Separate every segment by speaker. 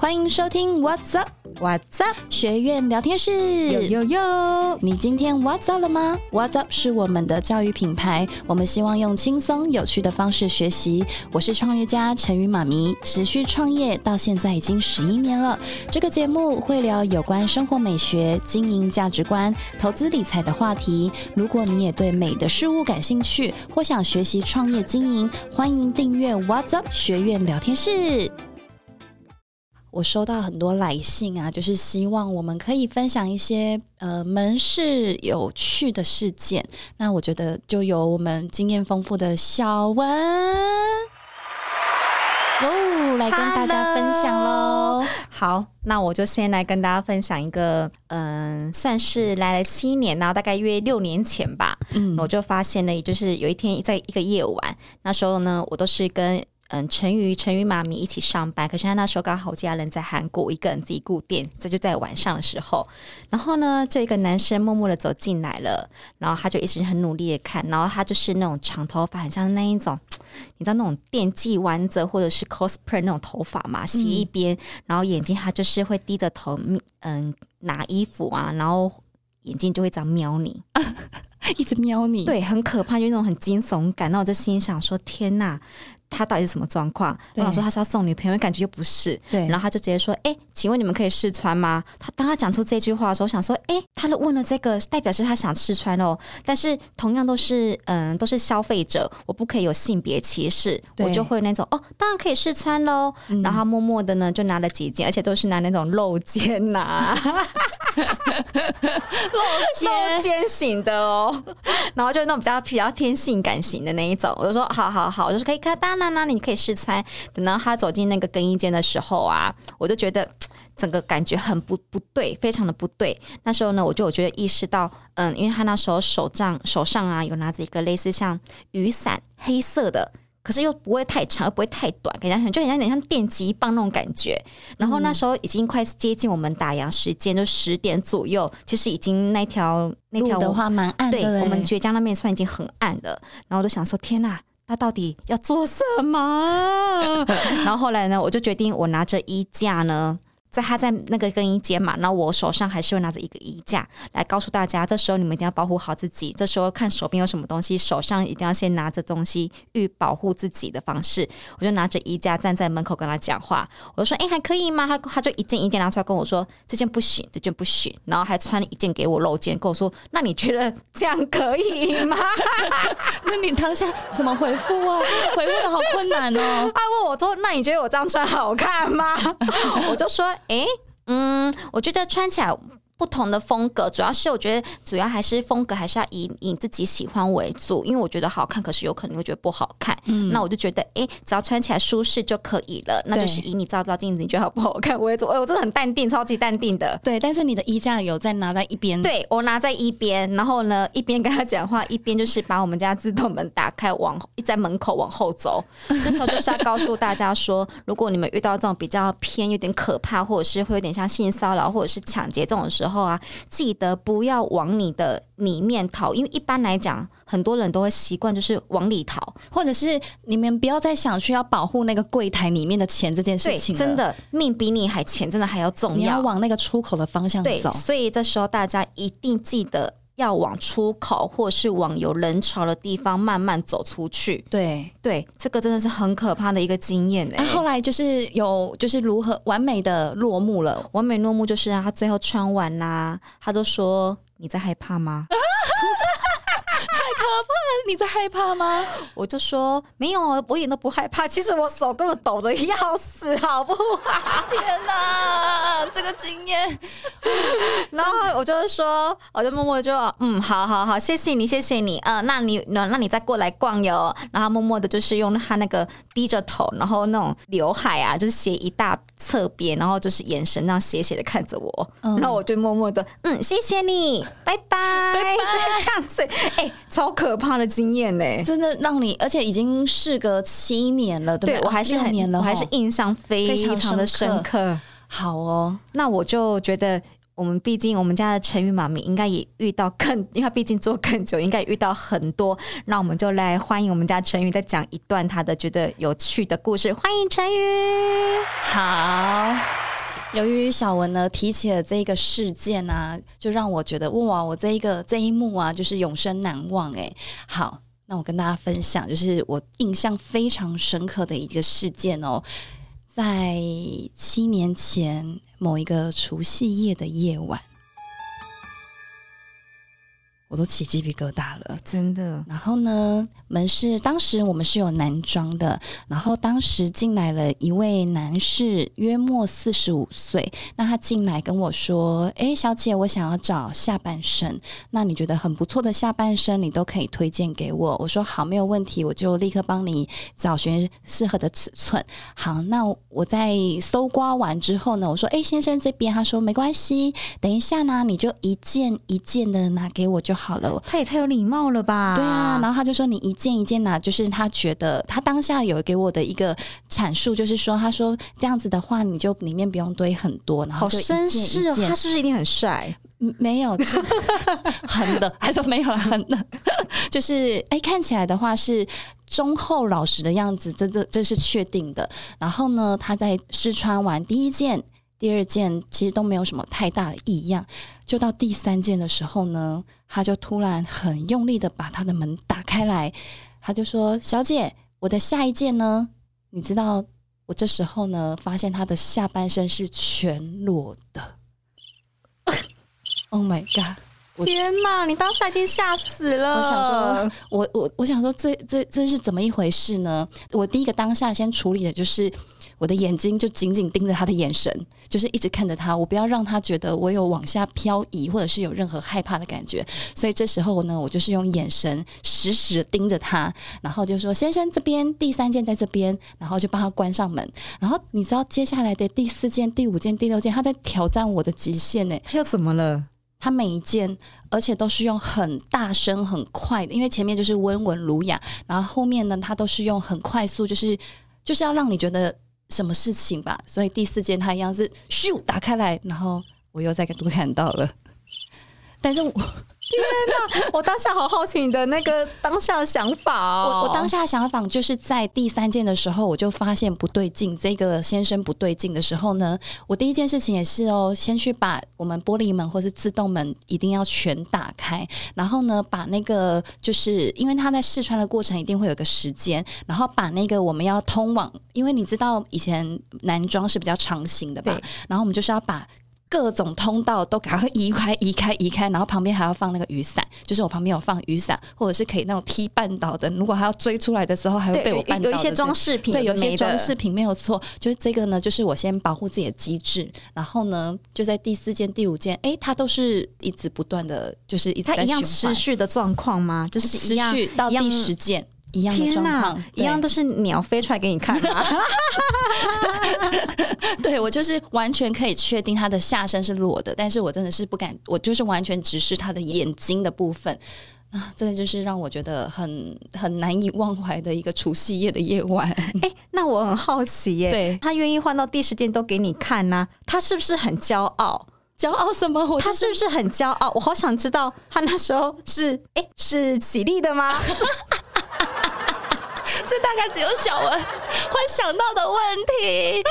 Speaker 1: 欢迎收听 What's Up
Speaker 2: What's up？
Speaker 1: 学院聊天室。
Speaker 2: 有有有！
Speaker 1: 你今天 What's Up 了吗？What's Up 是我们的教育品牌，我们希望用轻松有趣的方式学习。我是创业家陈宇妈咪，持续创业到现在已经十一年了。这个节目会聊有关生活美学、经营价值观、投资理财的话题。如果你也对美的事物感兴趣，或想学习创业经营，欢迎订阅 What's Up 学院聊天室。我收到很多来信啊，就是希望我们可以分享一些呃门市有趣的事件。那我觉得就由我们经验丰富的小文哦来跟大家分享喽。
Speaker 2: 好，那我就先来跟大家分享一个，嗯，算是来了七年，然后大概约六年前吧，
Speaker 1: 嗯
Speaker 2: 我就发现了，就是有一天在一个夜晚，那时候呢，我都是跟嗯陈瑜、陈瑜妈咪一起上班，可是他那时候刚好家人在韩国，一个人自己顾店，这就在晚上的时候，然后呢，就一个男生默默的走进来了，然后他就一直很努力的看，然后他就是那种长头发，很像那一种。你知道那种电击弯着或者是 cosplay 那种头发嘛，洗一边，然后眼睛他就是会低着头，嗯，拿衣服啊，然后眼睛就会这样瞄你，
Speaker 1: 一直瞄你，
Speaker 2: 对，很可怕，就那种很惊悚感。那我就心想说，天呐，他到底是什么状况？我
Speaker 1: 对
Speaker 2: 想说他是要送女朋友，感觉又不是。
Speaker 1: 对，
Speaker 2: 然后他就直接说：“哎、请问你们可以试穿吗？”他当他讲出这句话的时候，我想说：“哎、他都问了这个，代表是他想试穿哦。但是同样都是嗯，都是消费者，我不可以有性别歧视，我就会那种哦，当然可以试穿喽。
Speaker 1: 嗯
Speaker 2: 然后他默默的呢，就拿了几件，而且都是拿那种露肩呐、露肩型的哦，然后就那种比较比较偏性感型的那一种，我就说好好好，我就说可以看，当然啦，你可以试穿。等到他走进那个更衣间的时候啊，我就觉得。整个感觉很不不对，非常的不对。那时候呢，我就我觉得意识到，嗯，因为他那时候手杖手上啊有拿着一个类似像雨伞，黑色的，可是又不会太长，又不会太短，给人家很就很像有点像电击棒那种感觉。然后那时候已经快接近我们打烊时间，就十点左右，其实已经那条那条
Speaker 1: 路的话蛮暗的
Speaker 2: 对，我们绝江那边算已经很暗了，然后我就想说，天呐，他到底要做什么？然后后来呢，我就决定我拿着衣架呢。在他在那个更衣间嘛，然后我手上还是会拿着一个衣架来告诉大家，这时候你们一定要保护好自己。这时候看手边有什么东西，手上一定要先拿着东西，欲保护自己的方式。我就拿着衣架站在门口跟他讲话，我就说：“哎、还可以吗？”他他就一件一件拿出来跟我说：“这件不行，这件不行。”然后还穿了一件给我露肩，跟我说：“那你觉得这样可以吗？”
Speaker 1: 那你当下怎么回复啊？回复的好困难哦。
Speaker 2: 他问我说：“那你觉得我这样穿好看吗？”我就说：“诶，嗯，我觉得穿起来。”不同的风格，主要是我觉得主要还是风格还是要以你自己喜欢为主，因为我觉得好看，可是有可能会觉得不好看。嗯那我就觉得，哎，只要穿起来舒适就可以了。那就是以你照照镜子，你觉得好不好看为主。哎，我真的很淡定，超级淡定的。
Speaker 1: 对，但是你的衣架有在拿在一边，
Speaker 2: 对我拿在一边，然后呢，一边跟他讲话，一边就是把我们家自动门打开，往一在门口往后走。这时候就是要告诉大家说，如果你们遇到这种比较偏有点可怕，或者是会有点像性骚扰或者是抢劫这种时候啊，记得不要往你的里面逃，因为一般来讲，很多人都会习惯就是往里逃。
Speaker 1: 或者是你们不要再想去要保护那个柜台里面的钱这件事，情
Speaker 2: 真，的命比你还钱，真的还要重要
Speaker 1: 你要往那个出口的方向，走。
Speaker 2: 所以这时候大家一定记得要往出口，或是往有人潮的地方慢慢走出去。
Speaker 1: 对，
Speaker 2: 对，这个真的是很可怕的一个经验哎、
Speaker 1: 啊，后来就是有就是如何完美的落幕了。
Speaker 2: 完美落幕就是啊，他最后穿完啦、他就说你在害怕吗？
Speaker 1: 可怕你在害怕吗？
Speaker 2: 我就说没有，我一点都不害怕。其实我手根本抖得要死，好不好？
Speaker 1: 天哪，这个经验，
Speaker 2: 然后我就是说，我就默默就嗯，好好好，谢谢你，谢谢你，呃，那你那那你再过来逛哟。然后默默的就是用他那个低着头，然后那种刘海啊，就是斜一大侧边，然后就是眼神那样斜斜的看着我，
Speaker 1: 嗯。
Speaker 2: 然后我就默默的嗯，谢谢你，拜拜，拜拜，这样子，哎、超可怕的经验呢、
Speaker 1: 真的让你，而且已经事隔七年了，对不
Speaker 2: 对？我还是很，
Speaker 1: 年了，
Speaker 2: 我还是印象非
Speaker 1: 非常
Speaker 2: 常的
Speaker 1: 深
Speaker 2: 深刻。
Speaker 1: 好哦。
Speaker 2: 那我就觉得，我们毕竟我们家的成语妈咪应该也遇到更，因为毕竟做更久，应该也遇到很多。那我们就来欢迎我们家成语再讲一段她的觉得有趣的故事。欢迎成语。
Speaker 1: 好，由于小文呢提起了这一个事件啊，就让我觉得哇，我这一个这一幕啊，就是永生难忘哎。好，那我跟大家分享，就是我印象非常深刻的一个事件哦，在七年前某一个除夕夜的夜晚。我都起鸡皮疙瘩了，
Speaker 2: 真的。
Speaker 1: 然后呢，门市当时我们是有男装的，然后当时进来了一位男士，约莫四十五岁。那他进来跟我说：“哎，小姐，我想要找下半身，那你觉得很不错的下半身，你都可以推荐给我。”我说：“好，没有问题，我就立刻帮你找寻适合的尺寸。”好，那我在搜刮完之后呢，我说：“哎，先生这边。”他说：“没关系，等一下呢，你就一件一件的拿给我就。”好了，
Speaker 2: 他也太有礼貌了吧？
Speaker 1: 对啊，然后他就说你一件一件拿，就是他觉得他当下有给我的一个阐述，就是说他说这样子的话，你就里面不用堆很多，然后就一件一件。
Speaker 2: 他是不是一定很帅？
Speaker 1: 没有，很的，还说没有了很的，就是哎，看起来的话是忠厚老实的样子，这这这是确定的。然后呢，他在试穿完第一件。第二件其实都没有什么太大的异样，就到第三件的时候呢，他就突然很用力的把他的门打开来，他就说：“小姐，我的下一件呢？你知道，我这时候呢，发现他的下半身是全裸的。Oh my god！
Speaker 2: 天哪，你当下已经吓死了。
Speaker 1: 我想说，我我我想说，这这这是怎么一回事呢？我第一个当下先处理的就是。我的眼睛就紧紧盯着他的眼神，就是一直看着他，我不要让他觉得我有往下漂移，或者是有任何害怕的感觉。所以这时候呢，我就是用眼神死死的盯着他，然后就说：“先生，这边第三件在这边。”然后就帮他关上门。然后你知道接下来的第四件、第五件、第六件，他在挑战我的极限呢？
Speaker 2: 他又怎么了？
Speaker 1: 他每一件，而且都是用很大声、很快的，因为前面就是温文儒雅，然后后面呢，他都是用很快速，就是就是要让你觉得。什么事情吧？所以第四件它一样是咻打开来，然后我又再多看到了，但是我。
Speaker 2: 天哪！我当下好好奇你的那个当下的想法
Speaker 1: 哦。我我当下的想法就是在第三件的时候，我就发现不对劲，这个先生不对劲的时候呢，我第一件事情也是哦，先去把我们玻璃门或是自动门一定要全打开，然后呢，把那个就是因为他在试穿的过程一定会有个时间，然后把那个我们要通往，因为你知道以前男装是比较长型的吧，然后我们就是要把。各种通道都赶快移开、移开、移开，然后旁边还要放那个雨伞，就是我旁边有放雨伞，或者是可以那种踢绊倒的。如果还要追出来的时候，还会被我绊倒。
Speaker 2: 有一些装饰品，
Speaker 1: 对，有些装饰品没有错。就是这个呢，就是我先保护自己的机制，然后呢，就在第四件、第五件，哎，它都是一直不断的，就是一直在
Speaker 2: 一样持续的状况吗？就是
Speaker 1: 持续到第十件。一样的状况，
Speaker 2: 一样都是鸟飞出来给你看吗？
Speaker 1: 对我就是完全可以确定他的下身是裸的，但是我真的是不敢，我就是完全直视他的眼睛的部分啊，这个就是让我觉得很很难以忘怀的一个除夕夜的夜晚。
Speaker 2: 哎，那我很好奇耶，
Speaker 1: 对
Speaker 2: 他愿意换到第十件都给你看呢，他是不是很骄傲？
Speaker 1: 骄傲什么？
Speaker 2: 他是不是很骄傲？我好想知道他那时候是哎是起立的吗？
Speaker 1: 这大概只有小文会想到的问题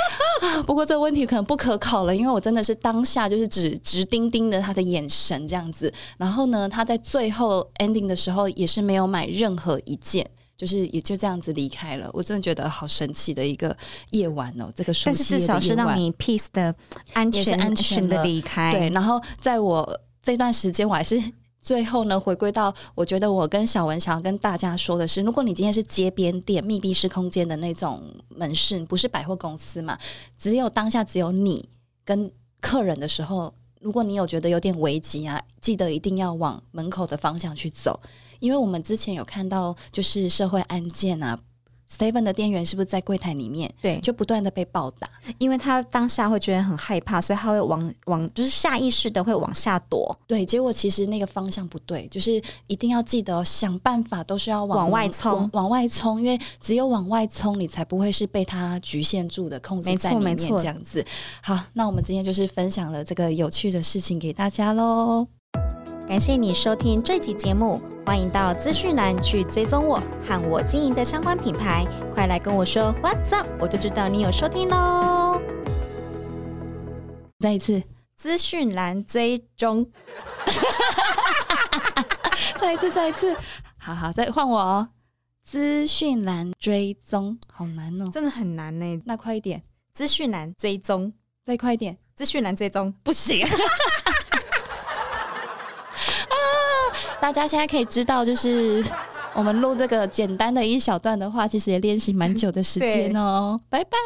Speaker 1: 啊！不过这个问题可能不可考了，因为我真的是当下就是直直盯盯的他的眼神这样子。然后呢，他在最后 ending 的时候也是没有买任何一件，就是也就这样子离开了。我真的觉得好神奇的一个夜晚哦！这个
Speaker 2: 但是至少是让你 peace 的安全安全的离开。
Speaker 1: 对，然后在我这段时间，我还是。最后呢，回归到我觉得我跟小文想要跟大家说的是，如果你今天是街边店、密闭式空间的那种门市，不是百货公司嘛，只有当下只有你跟客人的时候，如果你有觉得有点危急啊，记得一定要往门口的方向去走，因为我们之前有看到就是社会案件啊。Seven 的店员是不是在柜台里面？
Speaker 2: 对，
Speaker 1: 就不断的被暴打，
Speaker 2: 因为他当下会觉得很害怕，所以他会往往就是下意识的会往下躲。
Speaker 1: 对，结果其实那个方向不对，就是一定要记得想办法都是要
Speaker 2: 往外冲，
Speaker 1: 往外冲，因为只有往外冲，你才不会是被他局限住的，控制在里面这样子。好，那我们今天就是分享了这个有趣的事情给大家喽。
Speaker 2: 感谢你收听这集节目，欢迎到资讯栏去追踪我和我经营的相关品牌，快来跟我说 What's up，我就知道你有收听喽。
Speaker 1: 再一次，
Speaker 2: 资讯栏追踪，
Speaker 1: 再一次，再一次。好好，再换我哦。资讯栏追踪，好难哦。
Speaker 2: 真的很难呢。
Speaker 1: 那快一点，
Speaker 2: 资讯栏追踪，
Speaker 1: 再快一点，
Speaker 2: 资讯栏追踪，
Speaker 1: 不行。啊！大家现在可以知道，就是我们录这个简单的一小段的话，其实也练习蛮久的时间哦。拜拜。